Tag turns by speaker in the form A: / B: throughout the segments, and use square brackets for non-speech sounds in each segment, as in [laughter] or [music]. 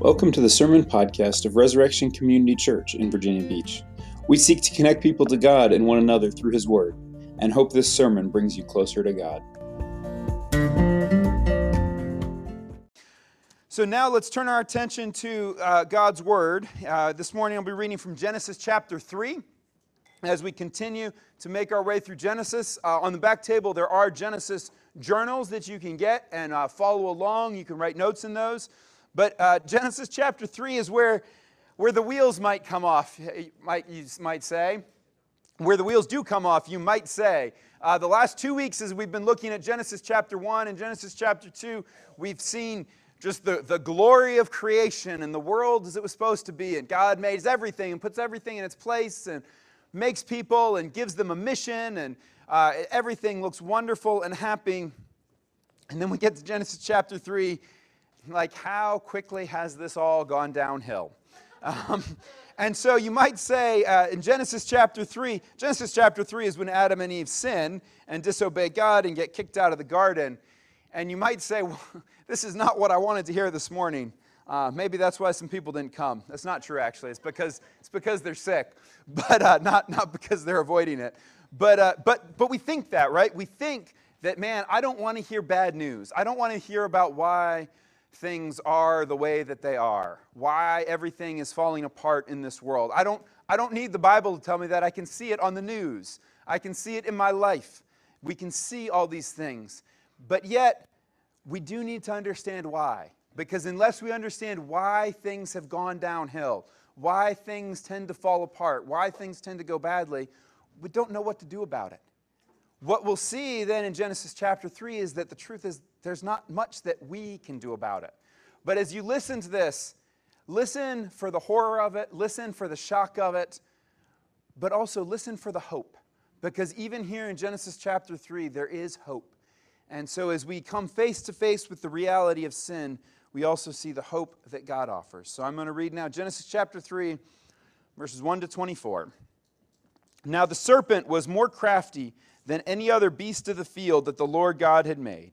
A: Welcome to the Sermon Podcast of Resurrection Community Church in Virginia Beach. We seek to connect people to God and one another through His Word, and hope this sermon brings you closer to God.
B: So now let's turn our attention to uh, God's Word. Uh, this morning I'll be reading from Genesis chapter 3. As we continue to make our way through Genesis, uh, on the back table there are Genesis journals that you can get and uh, follow along. You can write notes in those. But uh, Genesis chapter 3 is where, where the wheels might come off, you might, you might say. Where the wheels do come off, you might say. Uh, the last two weeks, as we've been looking at Genesis chapter 1 and Genesis chapter 2, we've seen just the, the glory of creation and the world as it was supposed to be. And God makes everything and puts everything in its place and makes people and gives them a mission. And uh, everything looks wonderful and happy. And then we get to Genesis chapter 3 like, how quickly has this all gone downhill? Um, and so you might say uh, in Genesis chapter 3, Genesis chapter 3 is when Adam and Eve sin and disobey God and get kicked out of the garden. And you might say, well, [laughs] this is not what I wanted to hear this morning. Uh, maybe that's why some people didn't come. That's not true, actually. It's because, it's because they're sick, [laughs] but uh, not, not because they're avoiding it. But, uh, but, but we think that, right? We think that, man, I don't want to hear bad news. I don't want to hear about why things are the way that they are, why everything is falling apart in this world. I don't, I don't need the Bible to tell me that. I can see it on the news, I can see it in my life. We can see all these things. But yet, we do need to understand why. Because unless we understand why things have gone downhill, why things tend to fall apart, why things tend to go badly, we don't know what to do about it. What we'll see then in Genesis chapter 3 is that the truth is there's not much that we can do about it. But as you listen to this, listen for the horror of it, listen for the shock of it, but also listen for the hope. Because even here in Genesis chapter 3, there is hope. And so as we come face to face with the reality of sin, we also see the hope that God offers. So I'm going to read now Genesis chapter 3, verses 1 to 24. Now the serpent was more crafty than any other beast of the field that the Lord God had made.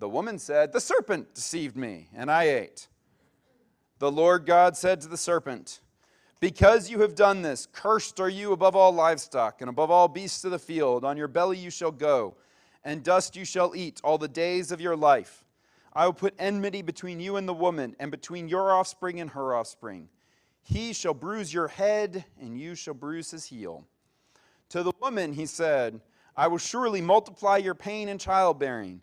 B: The woman said, The serpent deceived me, and I ate. The Lord God said to the serpent, Because you have done this, cursed are you above all livestock and above all beasts of the field. On your belly you shall go, and dust you shall eat all the days of your life. I will put enmity between you and the woman, and between your offspring and her offspring. He shall bruise your head, and you shall bruise his heel. To the woman he said, I will surely multiply your pain in childbearing.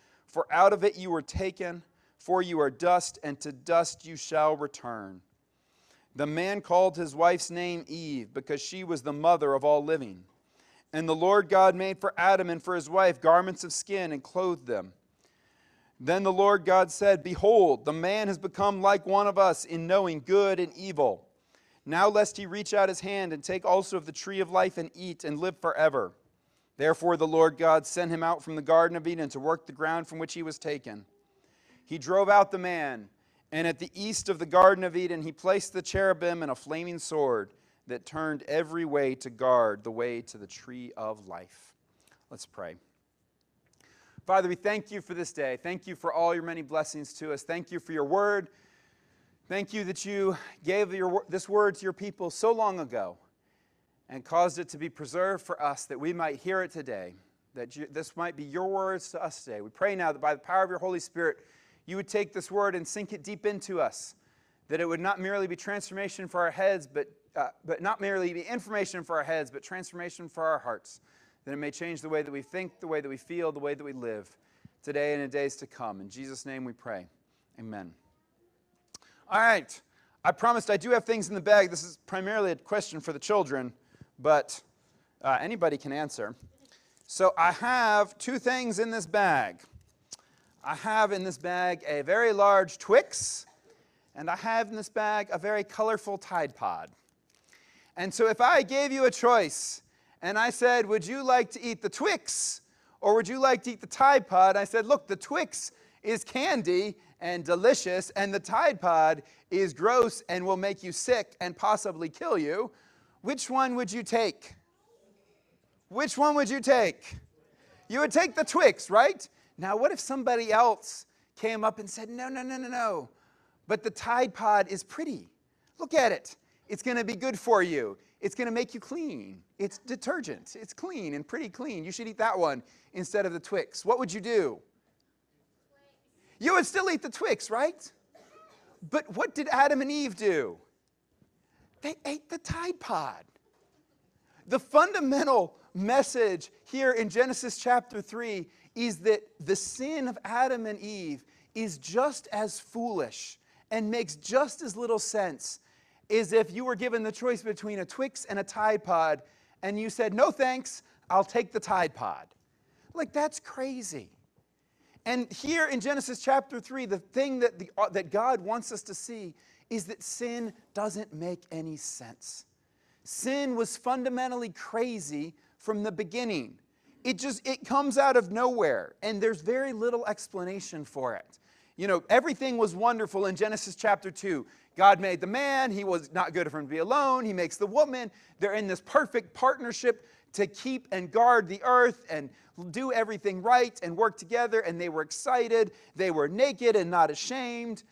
B: For out of it you were taken, for you are dust, and to dust you shall return. The man called his wife's name Eve because she was the mother of all living. And the Lord God made for Adam and for his wife garments of skin and clothed them. Then the Lord God said, Behold, the man has become like one of us in knowing good and evil. Now, lest he reach out his hand and take also of the tree of life and eat and live forever. Therefore, the Lord God sent him out from the Garden of Eden to work the ground from which he was taken. He drove out the man, and at the east of the Garden of Eden, he placed the cherubim and a flaming sword that turned every way to guard the way to the tree of life. Let's pray. Father, we thank you for this day. Thank you for all your many blessings to us. Thank you for your word. Thank you that you gave your, this word to your people so long ago and caused it to be preserved for us that we might hear it today, that you, this might be your words to us today. We pray now that by the power of your Holy Spirit, you would take this word and sink it deep into us, that it would not merely be transformation for our heads, but, uh, but not merely be information for our heads, but transformation for our hearts that it may change the way that we think, the way that we feel, the way that we live today and in days to come. In Jesus' name we pray. Amen. All right. I promised I do have things in the bag. This is primarily a question for the children, but uh, anybody can answer. So I have two things in this bag. I have in this bag a very large Twix, and I have in this bag a very colorful Tide Pod. And so if I gave you a choice, and I said, Would you like to eat the Twix or would you like to eat the Tide Pod? I said, Look, the Twix is candy and delicious, and the Tide Pod is gross and will make you sick and possibly kill you. Which one would you take? Which one would you take? You would take the Twix, right? Now, what if somebody else came up and said, No, no, no, no, no, but the Tide Pod is pretty? Look at it. It's going to be good for you. It's going to make you clean. It's detergent. It's clean and pretty clean. You should eat that one instead of the Twix. What would you do? You would still eat the Twix, right? But what did Adam and Eve do? They ate the Tide Pod. The fundamental message here in Genesis chapter 3 is that the sin of Adam and Eve is just as foolish and makes just as little sense as if you were given the choice between a Twix and a Tide Pod, and you said, No thanks, I'll take the Tide Pod. Like, that's crazy. And here in Genesis chapter 3, the thing that, the, uh, that God wants us to see is that sin doesn't make any sense. Sin was fundamentally crazy from the beginning. It just it comes out of nowhere and there's very little explanation for it. You know, everything was wonderful in Genesis chapter 2. God made the man, he was not good for him to be alone. He makes the woman. They're in this perfect partnership to keep and guard the earth and do everything right and work together. And they were excited. They were naked and not ashamed.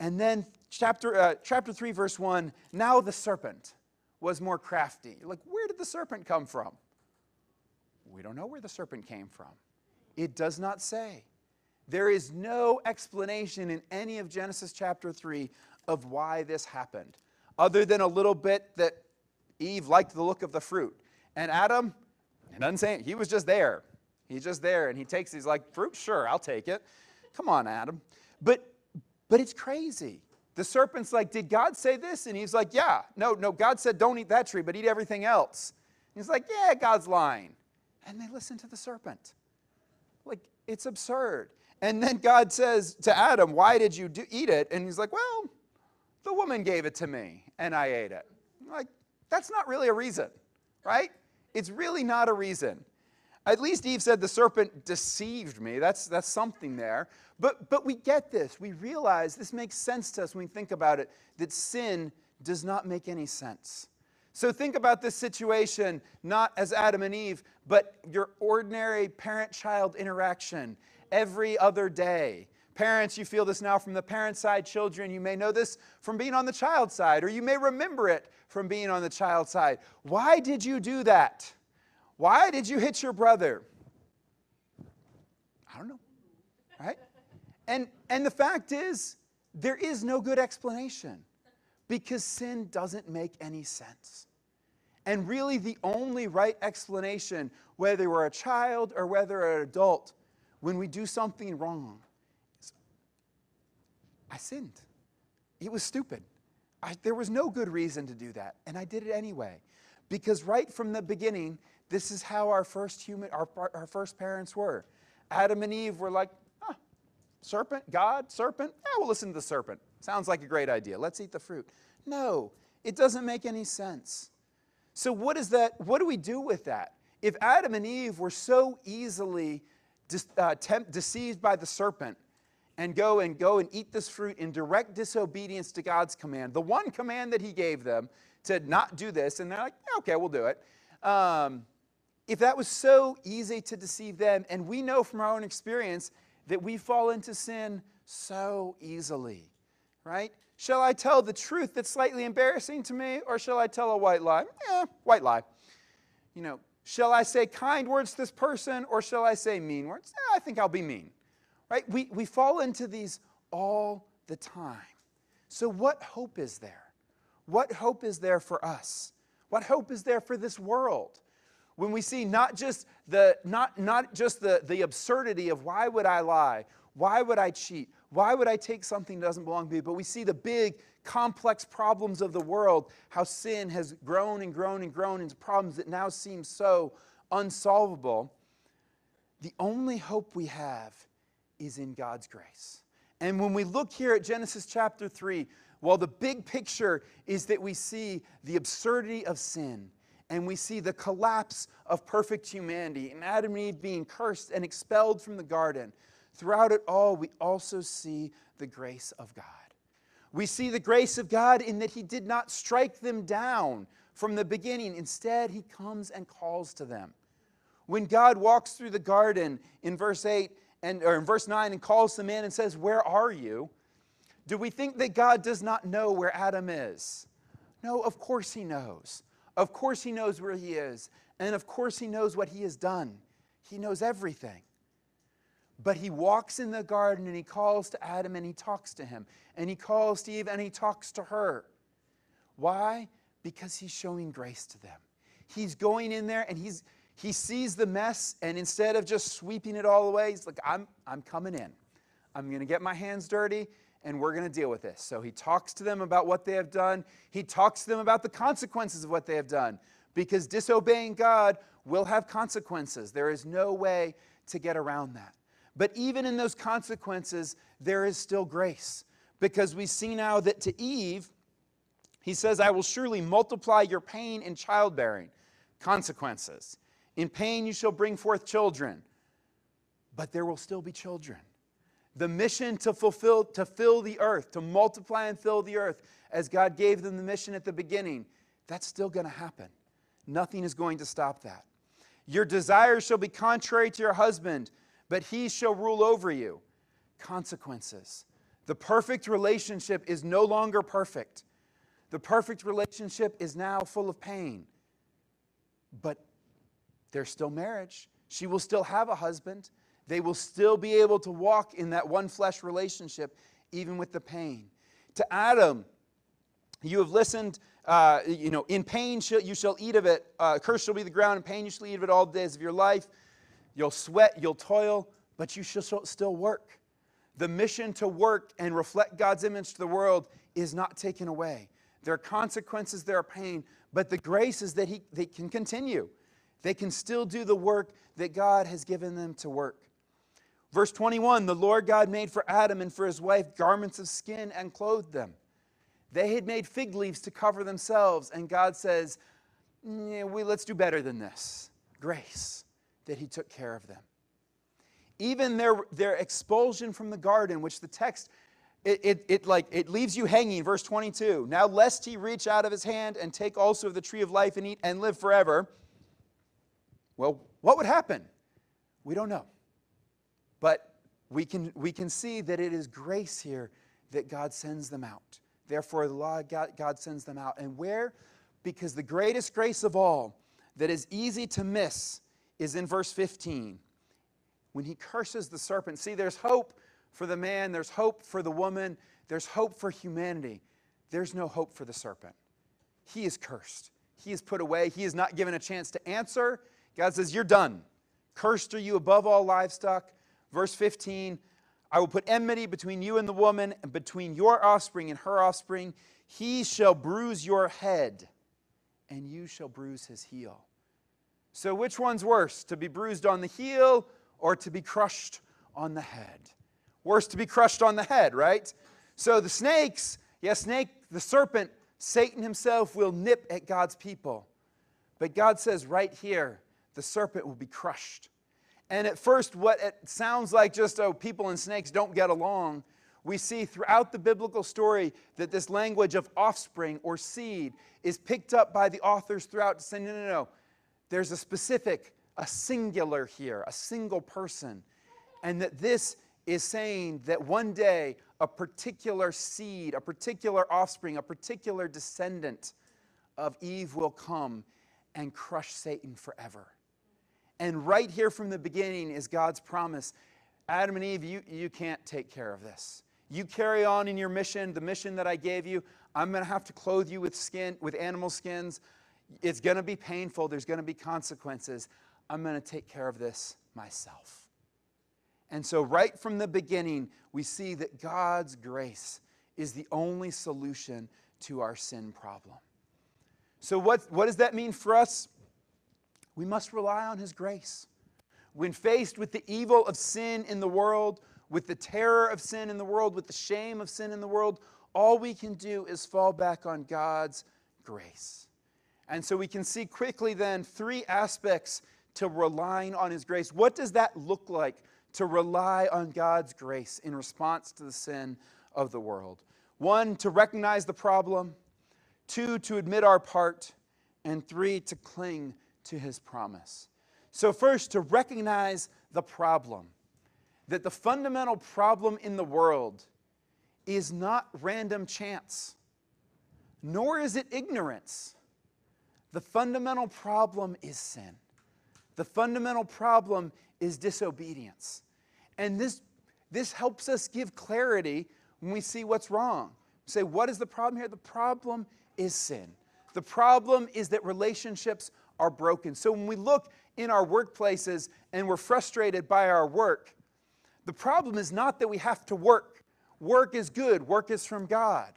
B: And then, chapter, uh, chapter 3, verse 1 now the serpent was more crafty. like, where did the serpent come from? We don't know where the serpent came from. It does not say. There is no explanation in any of Genesis chapter 3 of why this happened, other than a little bit that Eve liked the look of the fruit. And Adam, it doesn't he was just there. He's just there and he takes, he's like, fruit, sure, I'll take it. Come on, Adam. But but it's crazy. The serpent's like, Did God say this? And he's like, Yeah. No, no, God said don't eat that tree, but eat everything else. And he's like, Yeah, God's lying. And they listen to the serpent. Like, it's absurd. And then God says to Adam, Why did you do, eat it? And he's like, Well, the woman gave it to me and I ate it. Like, that's not really a reason, right? It's really not a reason. At least Eve said the serpent deceived me. That's, that's something there. But, but we get this. We realize this makes sense to us when we think about it that sin does not make any sense. So think about this situation not as Adam and Eve, but your ordinary parent child interaction every other day. Parents, you feel this now from the parent side. Children, you may know this from being on the child side, or you may remember it from being on the child side. Why did you do that? Why did you hit your brother? I don't know. Right? And, and the fact is, there is no good explanation because sin doesn't make any sense. And really, the only right explanation, whether we're a child or whether an adult, when we do something wrong, is I sinned. It was stupid. I, there was no good reason to do that, and I did it anyway. Because right from the beginning, this is how our first human, our, our first parents were. Adam and Eve were like, ah, serpent, God, serpent, yeah, we'll listen to the serpent. Sounds like a great idea. Let's eat the fruit. No, it doesn't make any sense. So what is that? What do we do with that? If Adam and Eve were so easily uh, deceived by the serpent and go and go and eat this fruit in direct disobedience to God's command, the one command that He gave them to not do this, and they're like, okay, we'll do it. Um, if that was so easy to deceive them, and we know from our own experience that we fall into sin so easily, right? Shall I tell the truth that's slightly embarrassing to me, or shall I tell a white lie? Eh, white lie. You know, shall I say kind words to this person, or shall I say mean words? Eh, I think I'll be mean, right? We, we fall into these all the time. So, what hope is there? What hope is there for us? What hope is there for this world? When we see not just the not not just the, the absurdity of why would I lie? Why would I cheat? Why would I take something that doesn't belong to me? But we see the big, complex problems of the world, how sin has grown and grown and grown into problems that now seem so unsolvable. The only hope we have is in God's grace. And when we look here at Genesis chapter 3, well, the big picture is that we see the absurdity of sin, and we see the collapse of perfect humanity and Adam and Eve being cursed and expelled from the garden. Throughout it all, we also see the grace of God. We see the grace of God in that He did not strike them down from the beginning. Instead, He comes and calls to them. When God walks through the garden in verse 8 and or in verse 9 and calls them in and says, Where are you? Do we think that God does not know where Adam is? No, of course He knows. Of course, he knows where he is. And of course, he knows what he has done. He knows everything. But he walks in the garden and he calls to Adam and he talks to him. And he calls to Eve and he talks to her. Why? Because he's showing grace to them. He's going in there and he's, he sees the mess, and instead of just sweeping it all away, he's like, I'm, I'm coming in. I'm going to get my hands dirty and we're going to deal with this. So he talks to them about what they have done. He talks to them about the consequences of what they have done because disobeying God will have consequences. There is no way to get around that. But even in those consequences, there is still grace because we see now that to Eve, he says, I will surely multiply your pain in childbearing. Consequences. In pain you shall bring forth children, but there will still be children the mission to fulfill to fill the earth to multiply and fill the earth as god gave them the mission at the beginning that's still going to happen. Nothing is going to stop that. Your desires shall be contrary to your husband but he shall rule over you. Consequences. The perfect relationship is no longer perfect. The perfect relationship is now full of pain. But there's still marriage. She will still have a husband they will still be able to walk in that one flesh relationship, even with the pain. To Adam, you have listened, uh, you know, in pain you shall eat of it. Uh, cursed shall be the ground, in pain you shall eat of it all days of your life. You'll sweat, you'll toil, but you shall still work. The mission to work and reflect God's image to the world is not taken away. There are consequences, there are pain, but the grace is that he, they can continue. They can still do the work that God has given them to work. Verse 21 The Lord God made for Adam and for his wife garments of skin and clothed them. They had made fig leaves to cover themselves, and God says, yeah, we, Let's do better than this. Grace, that he took care of them. Even their, their expulsion from the garden, which the text it, it, it, like it leaves you hanging verse 22 now lest he reach out of his hand and take also of the tree of life and eat and live forever well what would happen we don't know but we can, we can see that it is grace here that God sends them out. Therefore, the Lord God, God sends them out. And where? Because the greatest grace of all that is easy to miss is in verse 15. When he curses the serpent. See, there's hope for the man, there's hope for the woman, there's hope for humanity. There's no hope for the serpent. He is cursed. He is put away. He is not given a chance to answer. God says, You're done. Cursed are you above all livestock, Verse 15 I will put enmity between you and the woman, and between your offspring and her offspring. He shall bruise your head, and you shall bruise his heel. So, which one's worse, to be bruised on the heel or to be crushed on the head? Worse to be crushed on the head, right? So, the snakes, yes, snake, the serpent, Satan himself will nip at God's people. But God says right here, the serpent will be crushed. And at first, what it sounds like just, oh, people and snakes don't get along, we see throughout the biblical story that this language of offspring or seed is picked up by the authors throughout to say, no, no, no. There's a specific, a singular here, a single person. And that this is saying that one day a particular seed, a particular offspring, a particular descendant of Eve will come and crush Satan forever. And right here from the beginning is God's promise Adam and Eve, you, you can't take care of this. You carry on in your mission, the mission that I gave you. I'm going to have to clothe you with skin, with animal skins. It's going to be painful. There's going to be consequences. I'm going to take care of this myself. And so, right from the beginning, we see that God's grace is the only solution to our sin problem. So, what, what does that mean for us? We must rely on His grace. When faced with the evil of sin in the world, with the terror of sin in the world, with the shame of sin in the world, all we can do is fall back on God's grace. And so we can see quickly then three aspects to relying on His grace. What does that look like to rely on God's grace in response to the sin of the world? One, to recognize the problem, two, to admit our part, and three, to cling to his promise. So, first, to recognize the problem that the fundamental problem in the world is not random chance, nor is it ignorance. The fundamental problem is sin. The fundamental problem is disobedience. And this, this helps us give clarity when we see what's wrong. Say, what is the problem here? The problem is sin. The problem is that relationships are broken. So when we look in our workplaces and we're frustrated by our work, the problem is not that we have to work. Work is good, work is from God.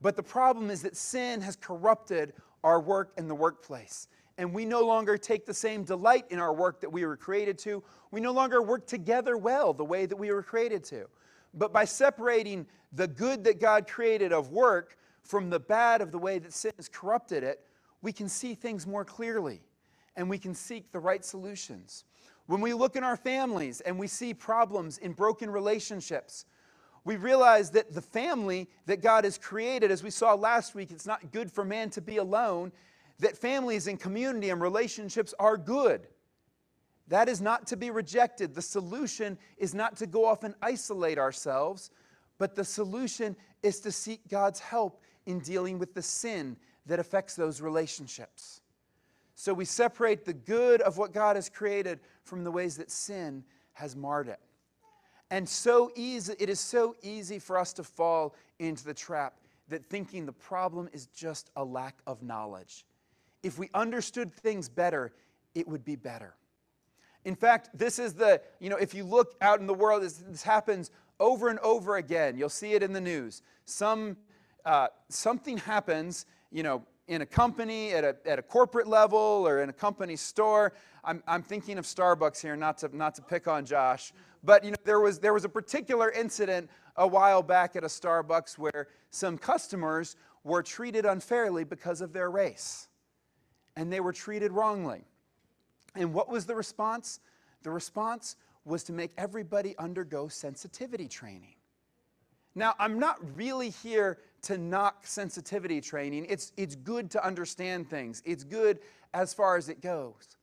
B: But the problem is that sin has corrupted our work in the workplace. And we no longer take the same delight in our work that we were created to. We no longer work together well the way that we were created to. But by separating the good that God created of work from the bad of the way that sin has corrupted it, we can see things more clearly and we can seek the right solutions. When we look in our families and we see problems in broken relationships, we realize that the family that God has created, as we saw last week, it's not good for man to be alone, that families and community and relationships are good. That is not to be rejected. The solution is not to go off and isolate ourselves, but the solution is to seek God's help in dealing with the sin that affects those relationships. So we separate the good of what God has created from the ways that sin has marred it. And so easy, it is so easy for us to fall into the trap that thinking the problem is just a lack of knowledge. If we understood things better, it would be better. In fact, this is the, you know, if you look out in the world, this, this happens over and over again. You'll see it in the news. Some, uh, something happens you know, in a company, at a, at a corporate level, or in a company store. I'm, I'm thinking of Starbucks here, not to, not to pick on Josh. But you know, there, was, there was a particular incident a while back at a Starbucks where some customers were treated unfairly because of their race. And they were treated wrongly. And what was the response? The response was to make everybody undergo sensitivity training. Now, I'm not really here to knock sensitivity training. It's, it's good to understand things, it's good as far as it goes.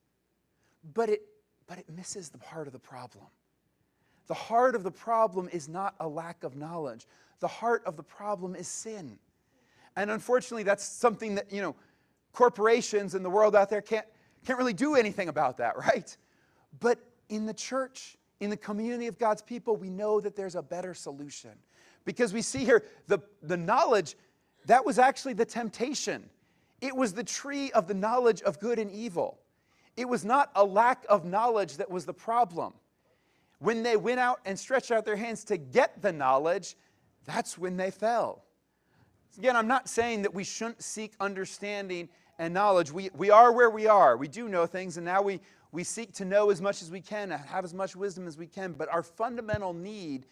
B: But it, but it misses the heart of the problem. The heart of the problem is not a lack of knowledge, the heart of the problem is sin. And unfortunately, that's something that, you know, corporations and the world out there can't, can't really do anything about that, [laughs] right? But in the church, in the community of God's people, we know that there's a better solution. Because we see here the, the knowledge, that was actually the temptation. It was the tree of the knowledge of good and evil. It was not a lack of knowledge that was the problem. When they went out and stretched out their hands to get the knowledge, that's when they fell. Again, I'm not saying that we shouldn't seek understanding and knowledge. We, we are where we are. We do know things, and now we, we seek to know as much as we can, and have as much wisdom as we can. But our fundamental need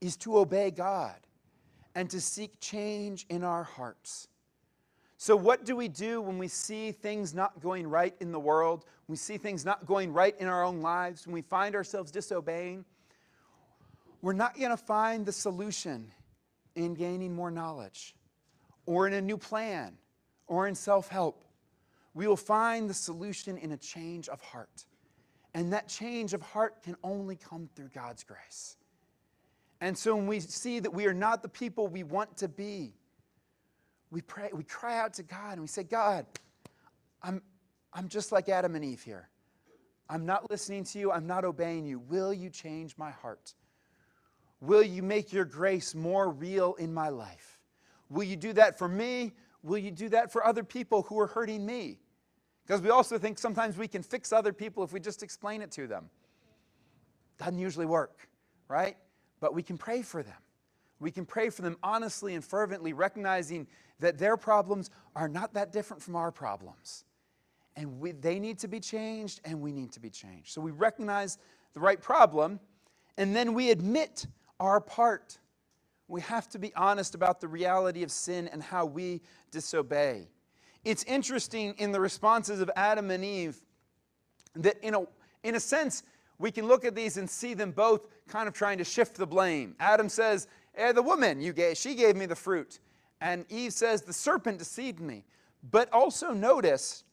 B: is to obey God and to seek change in our hearts. So, what do we do when we see things not going right in the world? We see things not going right in our own lives? When we find ourselves disobeying? We're not going to find the solution in gaining more knowledge or in a new plan or in self help. We will find the solution in a change of heart. And that change of heart can only come through God's grace. And so when we see that we are not the people we want to be, we pray, we cry out to God and we say, God, I'm, I'm just like Adam and Eve here. I'm not listening to you. I'm not obeying you. Will you change my heart? Will you make your grace more real in my life? Will you do that for me? Will you do that for other people who are hurting me? Because we also think sometimes we can fix other people if we just explain it to them. Doesn't usually work, right? But we can pray for them. We can pray for them honestly and fervently, recognizing that their problems are not that different from our problems. And we, they need to be changed, and we need to be changed. So we recognize the right problem, and then we admit our part. We have to be honest about the reality of sin and how we disobey. It's interesting in the responses of Adam and Eve that, in a, in a sense, we can look at these and see them both kind of trying to shift the blame. Adam says, eh, The woman you gave, she gave me the fruit. And Eve says, The serpent deceived me. But also notice,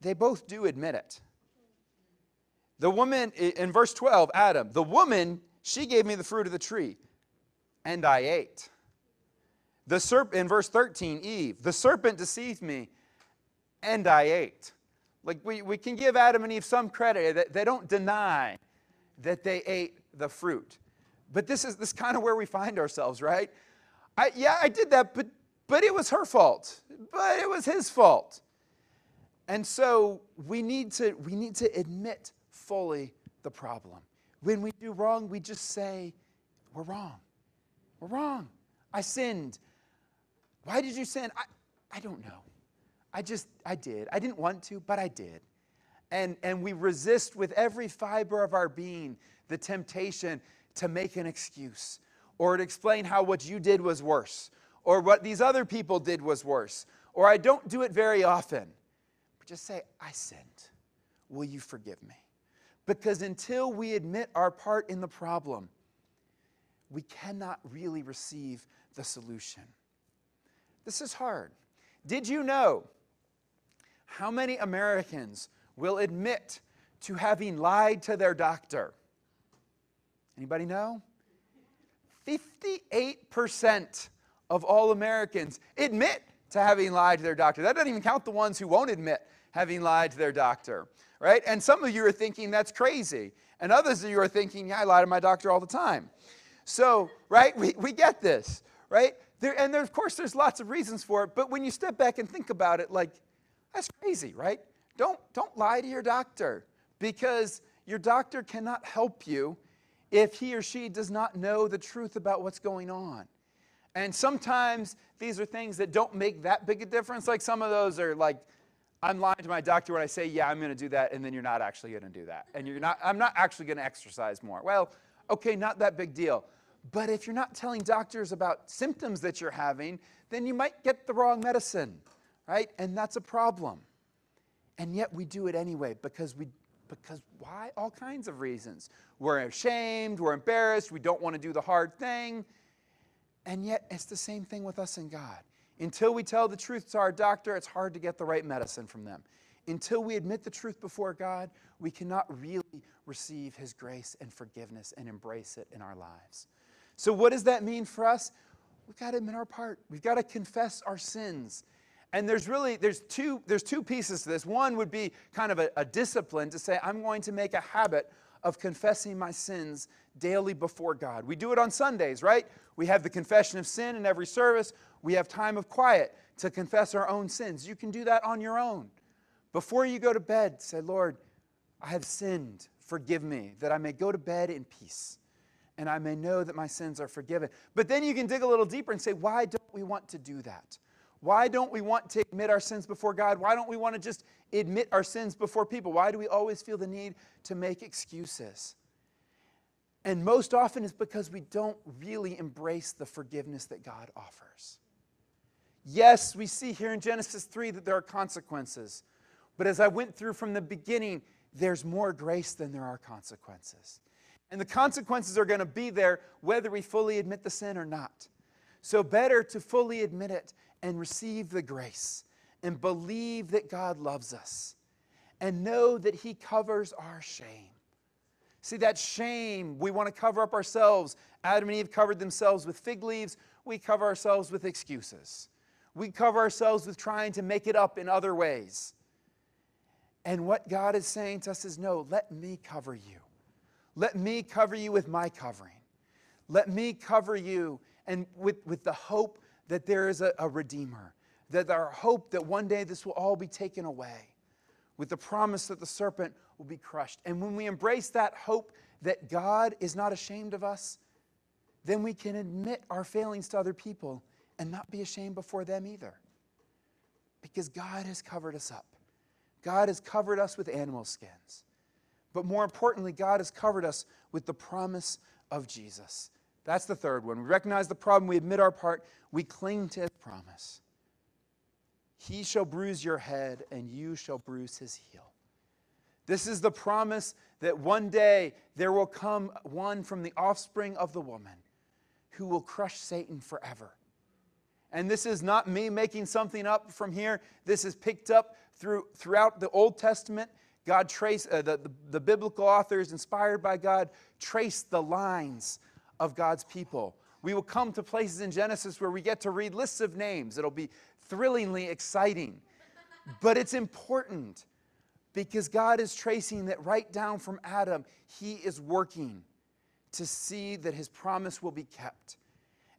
B: they both do admit it. The woman, in verse 12, Adam, the woman, she gave me the fruit of the tree, and I ate. The serp- in verse 13, Eve, the serpent deceived me, and I ate. Like we, we can give Adam and Eve some credit that they don't deny that they ate the fruit. But this is this kind of where we find ourselves, right? I, yeah, I did that, but but it was her fault. But it was his fault. And so we need to, we need to admit fully the problem. When we do wrong, we just say, We're wrong. We're wrong. I sinned. Why did you sin? I, I don't know. I just, I did. I didn't want to, but I did. And, and we resist with every fiber of our being the temptation to make an excuse or to explain how what you did was worse or what these other people did was worse, or I don't do it very often. But just say, I sinned. Will you forgive me? Because until we admit our part in the problem, we cannot really receive the solution. This is hard. Did you know how many Americans will admit to having lied to their doctor? Anybody know? 58% of all Americans admit to having lied to their doctor. That doesn't even count the ones who won't admit having lied to their doctor, right? And some of you are thinking that's crazy. And others of you are thinking, yeah, I lie to my doctor all the time. So, right, we, we get this, right? There, and there, of course, there's lots of reasons for it, but when you step back and think about it, like, that's crazy, right? Don't, don't lie to your doctor because your doctor cannot help you if he or she does not know the truth about what's going on. And sometimes these are things that don't make that big a difference. Like some of those are like, I'm lying to my doctor when I say, yeah, I'm going to do that, and then you're not actually going to do that. And you're not, I'm not actually going to exercise more. Well, okay, not that big deal. But if you're not telling doctors about symptoms that you're having, then you might get the wrong medicine, right? And that's a problem. And yet we do it anyway because we because why? All kinds of reasons. We're ashamed, we're embarrassed, we don't want to do the hard thing. And yet, it's the same thing with us and God. Until we tell the truth to our doctor, it's hard to get the right medicine from them. Until we admit the truth before God, we cannot really receive His grace and forgiveness and embrace it in our lives. So, what does that mean for us? We've got to admit our part. We've got to confess our sins. And there's really there's two there's two pieces to this. One would be kind of a, a discipline to say I'm going to make a habit of confessing my sins daily before God. We do it on Sundays, right? We have the confession of sin in every service. We have time of quiet to confess our own sins. You can do that on your own. Before you go to bed, say, Lord, I have sinned. forgive me, that I may go to bed in peace and I may know that my sins are forgiven. But then you can dig a little deeper and say, why don't we want to do that? Why don't we want to admit our sins before God? Why don't we want to just admit our sins before people? Why do we always feel the need to make excuses? And most often it's because we don't really embrace the forgiveness that God offers. Yes, we see here in Genesis 3 that there are consequences. But as I went through from the beginning, there's more grace than there are consequences. And the consequences are going to be there whether we fully admit the sin or not. So, better to fully admit it and receive the grace and believe that God loves us and know that He covers our shame. See, that shame, we want to cover up ourselves. Adam and Eve covered themselves with fig leaves, we cover ourselves with excuses. We cover ourselves with trying to make it up in other ways. And what God is saying to us is no, let me cover you. Let me cover you with my covering. Let me cover you and with, with the hope that there is a, a Redeemer, that our hope that one day this will all be taken away, with the promise that the serpent will be crushed. And when we embrace that hope that God is not ashamed of us, then we can admit our failings to other people and not be ashamed before them either. Because God has covered us up. God has covered us with animal skins. But more importantly, God has covered us with the promise of Jesus. That's the third one. We recognize the problem, we admit our part, we cling to his promise. He shall bruise your head, and you shall bruise his heel. This is the promise that one day there will come one from the offspring of the woman who will crush Satan forever. And this is not me making something up from here. This is picked up through, throughout the Old Testament. God trace uh, the, the, the biblical authors inspired by God trace the lines of God's people. We will come to places in Genesis where we get to read lists of names. It'll be thrillingly exciting. But it's important because God is tracing that right down from Adam, He is working to see that His promise will be kept.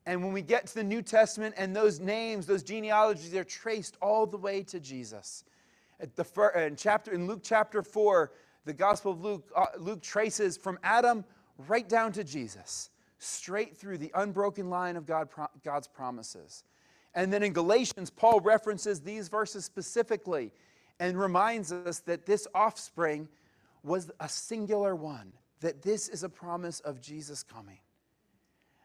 B: And when we get to the New Testament and those names, those genealogies, they're traced all the way to Jesus. At the fir- in, chapter, in Luke chapter 4, the Gospel of Luke, uh, Luke traces from Adam right down to Jesus, straight through the unbroken line of God, God's promises. And then in Galatians, Paul references these verses specifically and reminds us that this offspring was a singular one, that this is a promise of Jesus coming.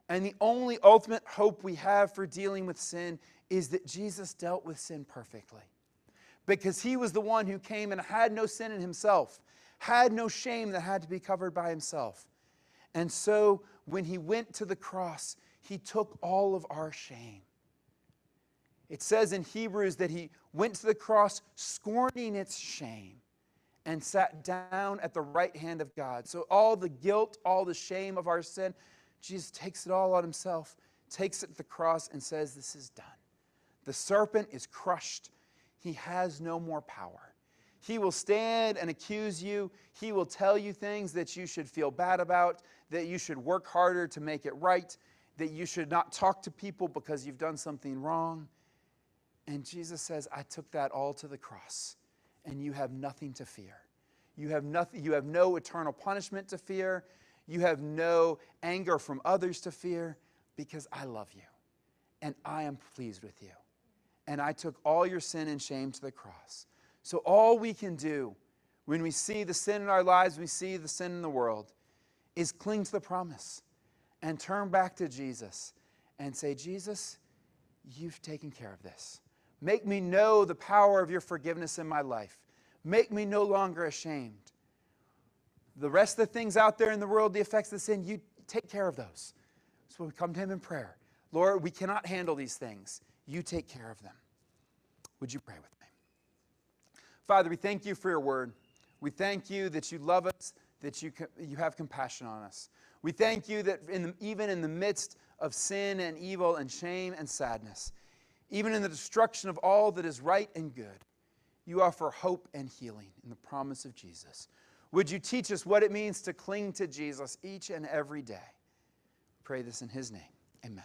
B: And the only ultimate hope we have for dealing with sin is that Jesus dealt with sin perfectly. Because he was the one who came and had no sin in himself, had no shame that had to be covered by himself. And so when he went to the cross, he took all of our shame. It says in Hebrews that he went to the cross scorning its shame and sat down at the right hand of God. So all the guilt, all the shame of our sin, Jesus takes it all on himself, takes it to the cross, and says, This is done. The serpent is crushed. He has no more power. He will stand and accuse you. He will tell you things that you should feel bad about, that you should work harder to make it right, that you should not talk to people because you've done something wrong. And Jesus says, I took that all to the cross, and you have nothing to fear. You have, nothing, you have no eternal punishment to fear. You have no anger from others to fear because I love you and I am pleased with you. And I took all your sin and shame to the cross. So, all we can do when we see the sin in our lives, we see the sin in the world, is cling to the promise and turn back to Jesus and say, Jesus, you've taken care of this. Make me know the power of your forgiveness in my life. Make me no longer ashamed the rest of the things out there in the world, the effects of sin, you take care of those. So we come to Him in prayer. Lord, we cannot handle these things. You take care of them. Would you pray with me? Father, we thank you for your word. We thank you that you love us, that you, you have compassion on us. We thank you that in the, even in the midst of sin and evil and shame and sadness, even in the destruction of all that is right and good, you offer hope and healing in the promise of Jesus. Would you teach us what it means to cling to Jesus each and every day? Pray this in his name. Amen.